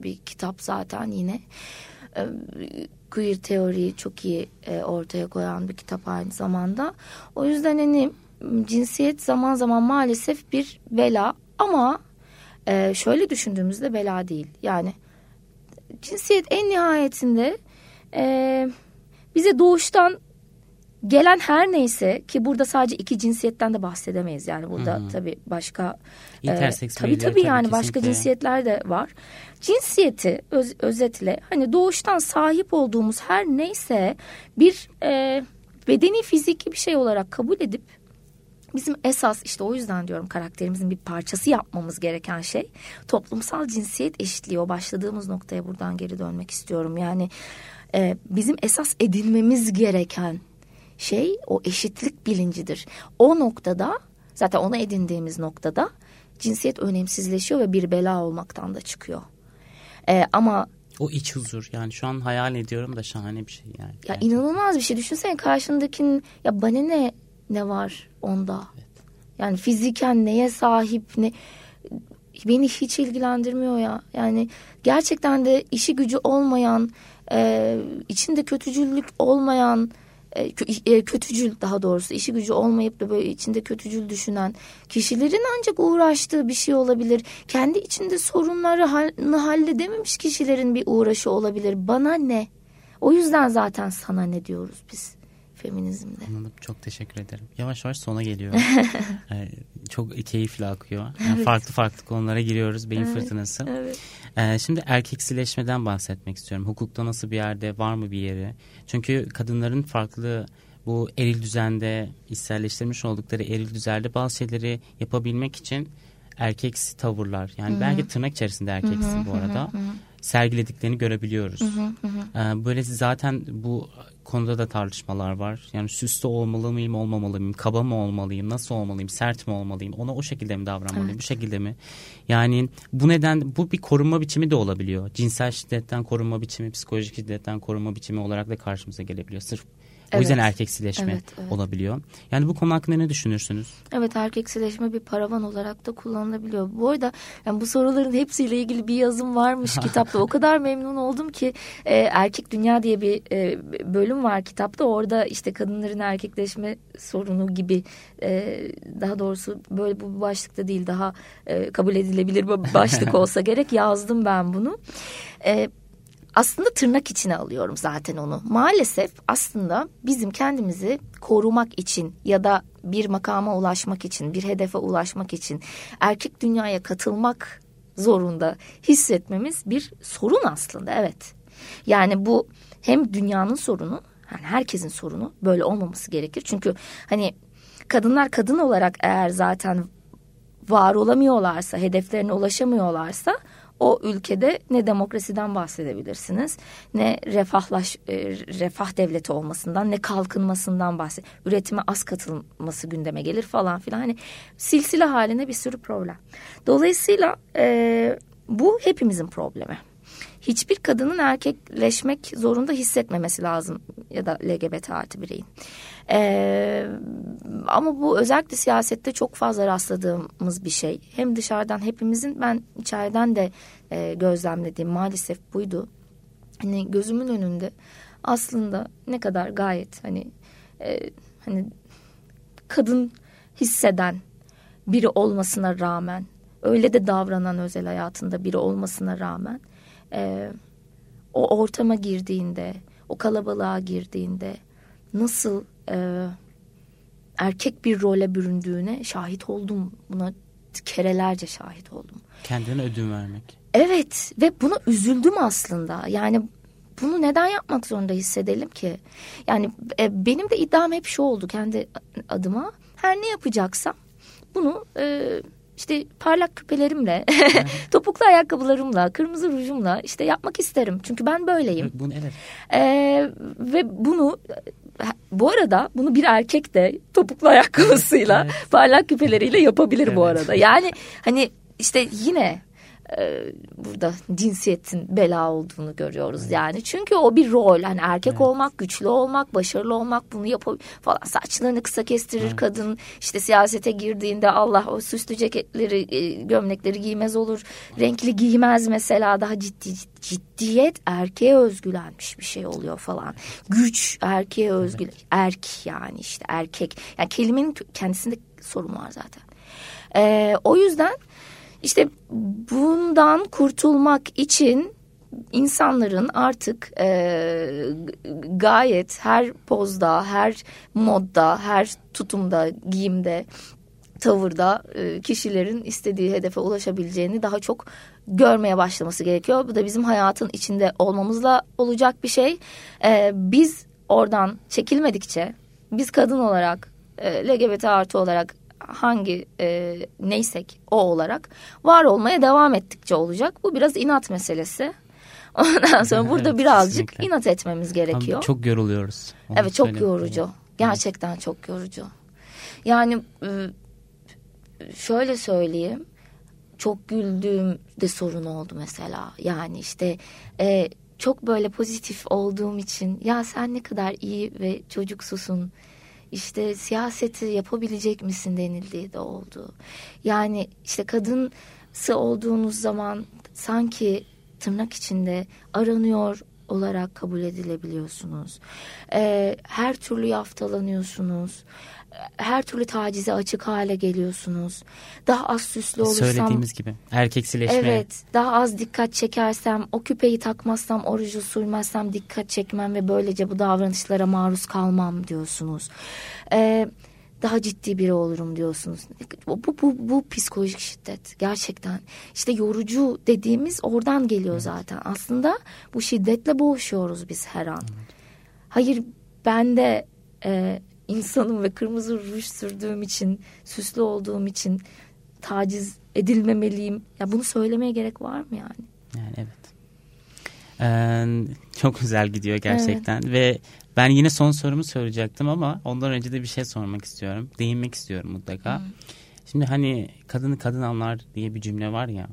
[SPEAKER 2] bir kitap zaten yine. E, queer teoriyi çok iyi e, ortaya koyan bir kitap aynı zamanda. O yüzden hani cinsiyet zaman zaman maalesef bir bela ama e, şöyle düşündüğümüzde bela değil. Yani cinsiyet en nihayetinde e, bize doğuştan gelen her neyse ki burada sadece iki cinsiyetten de bahsedemeyiz yani burada hmm. tabii başka
[SPEAKER 1] e,
[SPEAKER 2] tabii tabii yani başka cinsiyetler de var. Cinsiyeti öz, özetle hani doğuştan sahip olduğumuz her neyse bir e, bedeni fiziki bir şey olarak kabul edip bizim esas işte o yüzden diyorum karakterimizin bir parçası yapmamız gereken şey toplumsal cinsiyet eşitliği o başladığımız noktaya buradan geri dönmek istiyorum. Yani e, bizim esas edinmemiz gereken şey o eşitlik bilincidir. O noktada zaten onu edindiğimiz noktada cinsiyet önemsizleşiyor ve bir bela olmaktan da çıkıyor. Ee, ama
[SPEAKER 1] o iç huzur yani şu an hayal ediyorum da şahane bir şey yani.
[SPEAKER 2] Ya gerçekten. inanılmaz bir şey düşünsene karşındakinin ya bana ne ne var onda. Evet. Yani fiziken neye sahip ne beni hiç ilgilendirmiyor ya. Yani gerçekten de işi gücü olmayan, e, içinde kötücüllük olmayan kötücül daha doğrusu işi gücü olmayıp da böyle içinde kötücül düşünen kişilerin ancak uğraştığı bir şey olabilir. Kendi içinde sorunları halledememiş kişilerin bir uğraşı olabilir. Bana ne? O yüzden zaten sana ne diyoruz biz feminizmde.
[SPEAKER 1] Anladım. Çok teşekkür ederim. Yavaş yavaş sona geliyor. ee, çok keyifli akıyor. Yani evet. Farklı farklı konulara giriyoruz. Beyin evet. fırtınası. Evet. Ee, şimdi erkeksileşmeden bahsetmek istiyorum. Hukukta nasıl bir yerde var mı bir yeri? Çünkü kadınların farklı bu eril düzende içselleştirmiş oldukları eril düzende bazı şeyleri yapabilmek için erkeksi tavırlar yani Hı-hı. belki tırnak içerisinde erkeksi Hı-hı. bu arada Hı-hı. sergilediklerini görebiliyoruz. Hı-hı. Ee, böyle zaten bu konuda da tartışmalar var. Yani süslü olmalı mıyım, olmamalı mıyım? Kaba mı olmalıyım, nasıl olmalıyım, sert mi olmalıyım? Ona o şekilde mi davranmalıyım, evet. bu şekilde mi? Yani bu neden bu bir korunma biçimi de olabiliyor. Cinsel şiddetten korunma biçimi, psikolojik şiddetten korunma biçimi olarak da karşımıza gelebiliyor. Sırf o yüzden erkeksileşme evet, evet. olabiliyor. Yani bu konu hakkında ne düşünürsünüz?
[SPEAKER 2] Evet erkeksileşme bir paravan olarak da kullanılabiliyor. Bu arada yani bu soruların hepsiyle ilgili bir yazım varmış kitapta. O kadar memnun oldum ki e, Erkek Dünya diye bir e, bölüm var kitapta. Orada işte kadınların erkekleşme sorunu gibi e, daha doğrusu böyle bu başlıkta değil daha e, kabul edilebilir bir başlık olsa gerek yazdım ben bunu. Evet aslında tırnak içine alıyorum zaten onu. Maalesef aslında bizim kendimizi korumak için ya da bir makama ulaşmak için, bir hedefe ulaşmak için erkek dünyaya katılmak zorunda hissetmemiz bir sorun aslında evet. Yani bu hem dünyanın sorunu, yani herkesin sorunu böyle olmaması gerekir. Çünkü hani kadınlar kadın olarak eğer zaten var olamıyorlarsa, hedeflerine ulaşamıyorlarsa o ülkede ne demokrasiden bahsedebilirsiniz ne refahlaş e, refah devleti olmasından ne kalkınmasından bahset. Üretime az katılması gündeme gelir falan filan. Hani silsile haline bir sürü problem. Dolayısıyla e, bu hepimizin problemi hiçbir kadının erkekleşmek zorunda hissetmemesi lazım ya da LGBT artı bireyin. Ee, ama bu özellikle siyasette çok fazla rastladığımız bir şey. Hem dışarıdan hepimizin ben içeriden de e, gözlemlediğim maalesef buydu. Hani gözümün önünde aslında ne kadar gayet hani e, hani kadın hisseden biri olmasına rağmen öyle de davranan özel hayatında biri olmasına rağmen e, o ortama girdiğinde, o kalabalığa girdiğinde nasıl e, erkek bir role büründüğüne şahit oldum. Buna kerelerce şahit oldum.
[SPEAKER 1] Kendine ödün vermek.
[SPEAKER 2] Evet ve buna üzüldüm aslında. Yani bunu neden yapmak zorunda hissedelim ki? Yani e, benim de iddiam hep şu oldu kendi adıma. Her ne yapacaksam bunu e, işte parlak küpelerimle, topuklu ayakkabılarımla, kırmızı rujumla işte yapmak isterim. Çünkü ben böyleyim.
[SPEAKER 1] Bunu, evet.
[SPEAKER 2] Ee, ve bunu bu arada bunu bir erkek de topuklu ayakkabısıyla evet. parlak küpeleriyle yapabilir evet. bu arada. Yani hani işte yine burada cinsiyetin bela olduğunu görüyoruz evet. yani. Çünkü o bir rol. Hani erkek evet. olmak, güçlü olmak, başarılı olmak bunu yapabilir falan. Saçlarını kısa kestirir evet. kadın. işte siyasete girdiğinde Allah o süslü ceketleri, e, gömlekleri giymez olur. Renkli giymez mesela daha ciddi ciddiyet erkeğe özgülenmiş bir şey oluyor falan. Güç erkeğe özgü evet. erk yani işte erkek. Yani kelimenin kendisinde sorun var zaten. Ee, o yüzden işte bundan kurtulmak için insanların artık e, gayet her pozda, her modda, her tutumda, giyimde, tavırda e, kişilerin istediği hedefe ulaşabileceğini daha çok görmeye başlaması gerekiyor. Bu da bizim hayatın içinde olmamızla olacak bir şey. E, biz oradan çekilmedikçe, biz kadın olarak, e, LGBT artı olarak hangi e, neysek o olarak var olmaya devam ettikçe olacak. Bu biraz inat meselesi. Ondan sonra burada evet, birazcık kesinlikle. inat etmemiz gerekiyor.
[SPEAKER 1] Ama çok yoruluyoruz.
[SPEAKER 2] Evet çok yorucu. Gerçekten çok yorucu. Yani e, şöyle söyleyeyim. Çok güldüğüm de sorun oldu mesela. Yani işte e, çok böyle pozitif olduğum için ya sen ne kadar iyi ve çocuksusun işte siyaseti yapabilecek misin denildiği de oldu. Yani işte kadınsı olduğunuz zaman sanki tırnak içinde aranıyor olarak kabul edilebiliyorsunuz. Ee, her türlü yaftalanıyorsunuz her türlü tacize açık hale geliyorsunuz. Daha az süslü olursam...
[SPEAKER 1] Söylediğimiz gibi erkeksileşme.
[SPEAKER 2] Evet daha az dikkat çekersem o küpeyi takmazsam orucu sürmezsem dikkat çekmem ve böylece bu davranışlara maruz kalmam diyorsunuz. Ee, daha ciddi biri olurum diyorsunuz. Bu, bu, bu, bu psikolojik şiddet gerçekten. işte yorucu dediğimiz oradan geliyor evet. zaten. Aslında bu şiddetle boğuşuyoruz biz her an. Evet. Hayır ben de... E, insanım ve kırmızı ruj sürdüğüm için, süslü olduğum için taciz edilmemeliyim. Ya bunu söylemeye gerek var mı yani?
[SPEAKER 1] Yani evet. Ee, çok güzel gidiyor gerçekten evet. ve ben yine son sorumu soracaktım ama ondan önce de bir şey sormak istiyorum. Değinmek istiyorum mutlaka. Hmm. Şimdi hani kadını kadın anlar diye bir cümle var ya.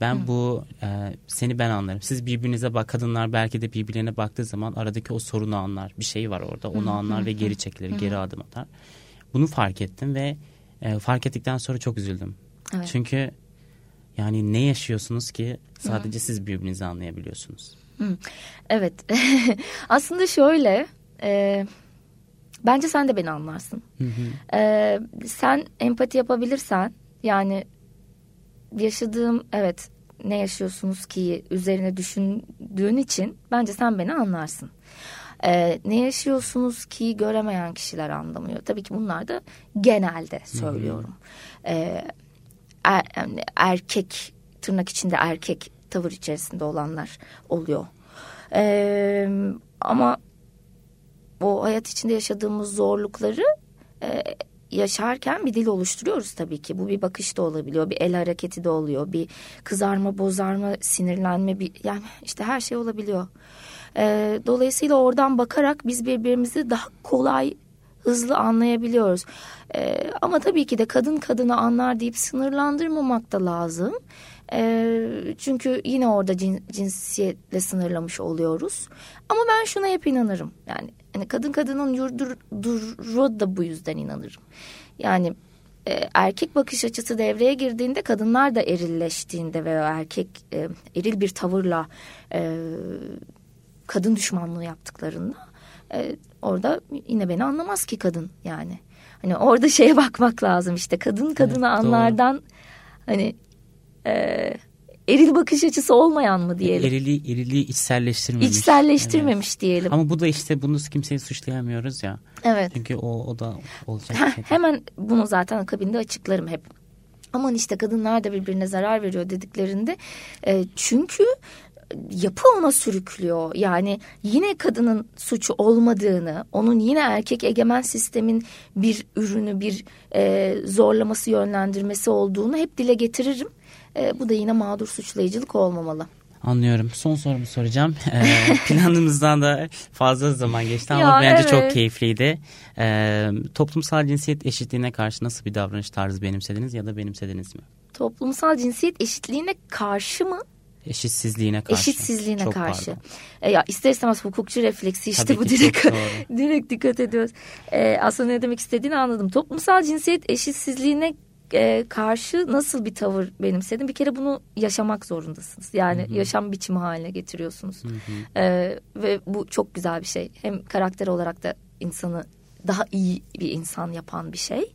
[SPEAKER 1] Ben Hı. bu e, seni ben anlarım. Siz birbirinize bak kadınlar belki de birbirlerine baktığı zaman aradaki o sorunu anlar. Bir şey var orada onu Hı. anlar Hı. ve geri çekilir, Hı. geri adım atar. Bunu fark ettim ve e, fark ettikten sonra çok üzüldüm. Evet. Çünkü yani ne yaşıyorsunuz ki sadece Hı. siz birbirinizi anlayabiliyorsunuz.
[SPEAKER 2] Hı. Evet aslında şöyle e, bence sen de beni anlarsın. Hı hı. E, sen empati yapabilirsen yani yaşadığım evet ne yaşıyorsunuz ki üzerine düşündüğün için bence sen beni anlarsın. Ee, ne yaşıyorsunuz ki göremeyen kişiler anlamıyor. Tabii ki bunlar da genelde söylüyorum. Ee, er, erkek tırnak içinde erkek tavır içerisinde olanlar oluyor. Ee, ama o hayat içinde yaşadığımız zorlukları e, yaşarken bir dil oluşturuyoruz tabii ki. Bu bir bakış da olabiliyor, bir el hareketi de oluyor, bir kızarma, bozarma, sinirlenme, bir yani işte her şey olabiliyor. Ee, dolayısıyla oradan bakarak biz birbirimizi daha kolay, hızlı anlayabiliyoruz. Ee, ama tabii ki de kadın kadını anlar deyip sınırlandırmamak da lazım. E, çünkü yine orada cin, cinsiyetle sınırlamış oluyoruz. Ama ben şuna hep inanırım. Yani hani kadın kadının yurduru da bu yüzden inanırım. Yani e, erkek bakış açısı devreye girdiğinde kadınlar da erilleştiğinde ve erkek e, eril bir tavırla e, kadın düşmanlığı yaptıklarında e, orada yine beni anlamaz ki kadın yani. Hani orada şeye bakmak lazım işte kadın kadını evet, anlardan doğru. hani e, eril bakış açısı olmayan mı diyelim?
[SPEAKER 1] Eriliği, eriliği içselleştirmemiş.
[SPEAKER 2] İçselleştirmemiş evet. diyelim.
[SPEAKER 1] Ama bu da işte bunu kimseyi suçlayamıyoruz ya.
[SPEAKER 2] Evet.
[SPEAKER 1] Çünkü o, o da olacak.
[SPEAKER 2] şey. Hemen bunu zaten akabinde açıklarım hep. Aman işte kadınlar da birbirine zarar veriyor dediklerinde. E, çünkü yapı ona sürüklüyor. Yani yine kadının suçu olmadığını, onun yine erkek egemen sistemin bir ürünü, bir e, zorlaması, yönlendirmesi olduğunu hep dile getiririm. E, bu da yine mağdur suçlayıcılık olmamalı.
[SPEAKER 1] Anlıyorum. Son sorumu soracağım. Ee, planımızdan da fazla zaman geçti ama ya, bence evet. çok keyifliydi. Ee, toplumsal cinsiyet eşitliğine karşı nasıl bir davranış tarzı benimsediniz ya da benimsediniz mi?
[SPEAKER 2] Toplumsal cinsiyet eşitliğine karşı mı?
[SPEAKER 1] Eşitsizliğine karşı.
[SPEAKER 2] Eşitsizliğine Çok karşı. E ya ister istemez hukukçu refleksi işte Tabii bu direkt direkt dikkat ediyoruz. E, aslında ne demek istediğini anladım. Toplumsal cinsiyet eşitsizliğine e, karşı nasıl bir tavır benimsedin? Bir kere bunu yaşamak zorundasınız. Yani hı hı. yaşam biçimi haline getiriyorsunuz. Hı hı. E, ve bu çok güzel bir şey. Hem karakter olarak da insanı daha iyi bir insan yapan bir şey.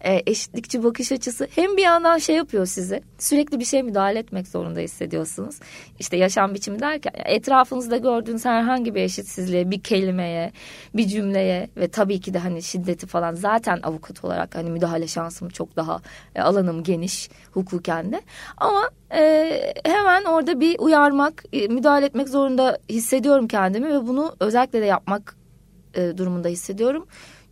[SPEAKER 2] E, eşitlikçi bakış açısı hem bir yandan şey yapıyor sizi sürekli bir şey müdahale etmek zorunda hissediyorsunuz. İşte yaşam biçimi derken etrafınızda gördüğünüz herhangi bir eşitsizliğe, bir kelimeye, bir cümleye ve tabii ki de hani şiddeti falan zaten avukat olarak hani müdahale şansım çok daha e, alanım geniş hukuken de. Ama e, hemen orada bir uyarmak, e, müdahale etmek zorunda hissediyorum kendimi ve bunu özellikle de yapmak e, durumunda hissediyorum.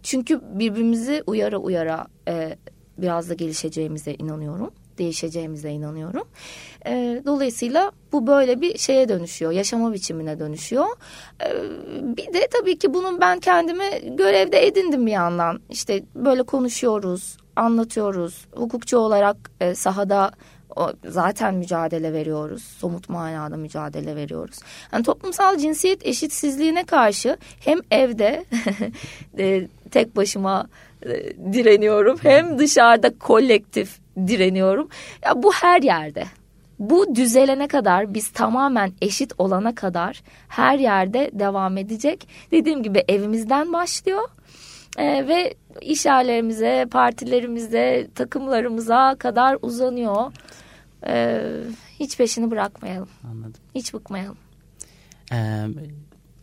[SPEAKER 2] Çünkü birbirimizi uyara uyara e, biraz da gelişeceğimize inanıyorum. Değişeceğimize inanıyorum. E, dolayısıyla bu böyle bir şeye dönüşüyor. Yaşama biçimine dönüşüyor. E, bir de tabii ki bunun ben kendime görevde edindim bir yandan. İşte böyle konuşuyoruz, anlatıyoruz. Hukukçu olarak e, sahada zaten mücadele veriyoruz. Somut manada mücadele veriyoruz. Yani toplumsal cinsiyet eşitsizliğine karşı hem evde e, tek başıma e, direniyorum hem dışarıda kolektif direniyorum. Ya bu her yerde. Bu düzelene kadar biz tamamen eşit olana kadar her yerde devam edecek. Dediğim gibi evimizden başlıyor. Ee, ve iş yerlerimize, partilerimize, takımlarımıza kadar uzanıyor. Ee, hiç peşini bırakmayalım.
[SPEAKER 1] Anladım.
[SPEAKER 2] Hiç bıkmayalım.
[SPEAKER 1] Ee,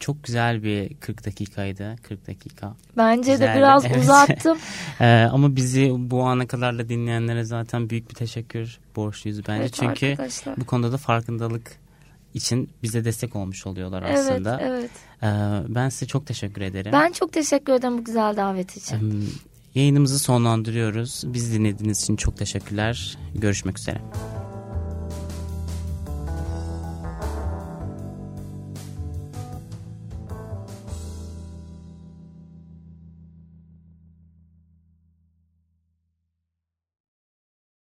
[SPEAKER 1] çok güzel bir 40 dakikaydı. 40 dakika.
[SPEAKER 2] Bence Güzeldi. de biraz evet. uzattım.
[SPEAKER 1] ee, ama bizi bu ana kadar da dinleyenlere zaten büyük bir teşekkür borçluyuz bence. Evet, Çünkü arkadaşlar. bu konuda da farkındalık için bize destek olmuş oluyorlar aslında.
[SPEAKER 2] Evet, evet.
[SPEAKER 1] Ee, ben size çok teşekkür ederim.
[SPEAKER 2] Ben çok teşekkür ederim bu güzel davet için.
[SPEAKER 1] Ee, yayınımızı sonlandırıyoruz. Biz dinlediğiniz için çok teşekkürler. Görüşmek üzere.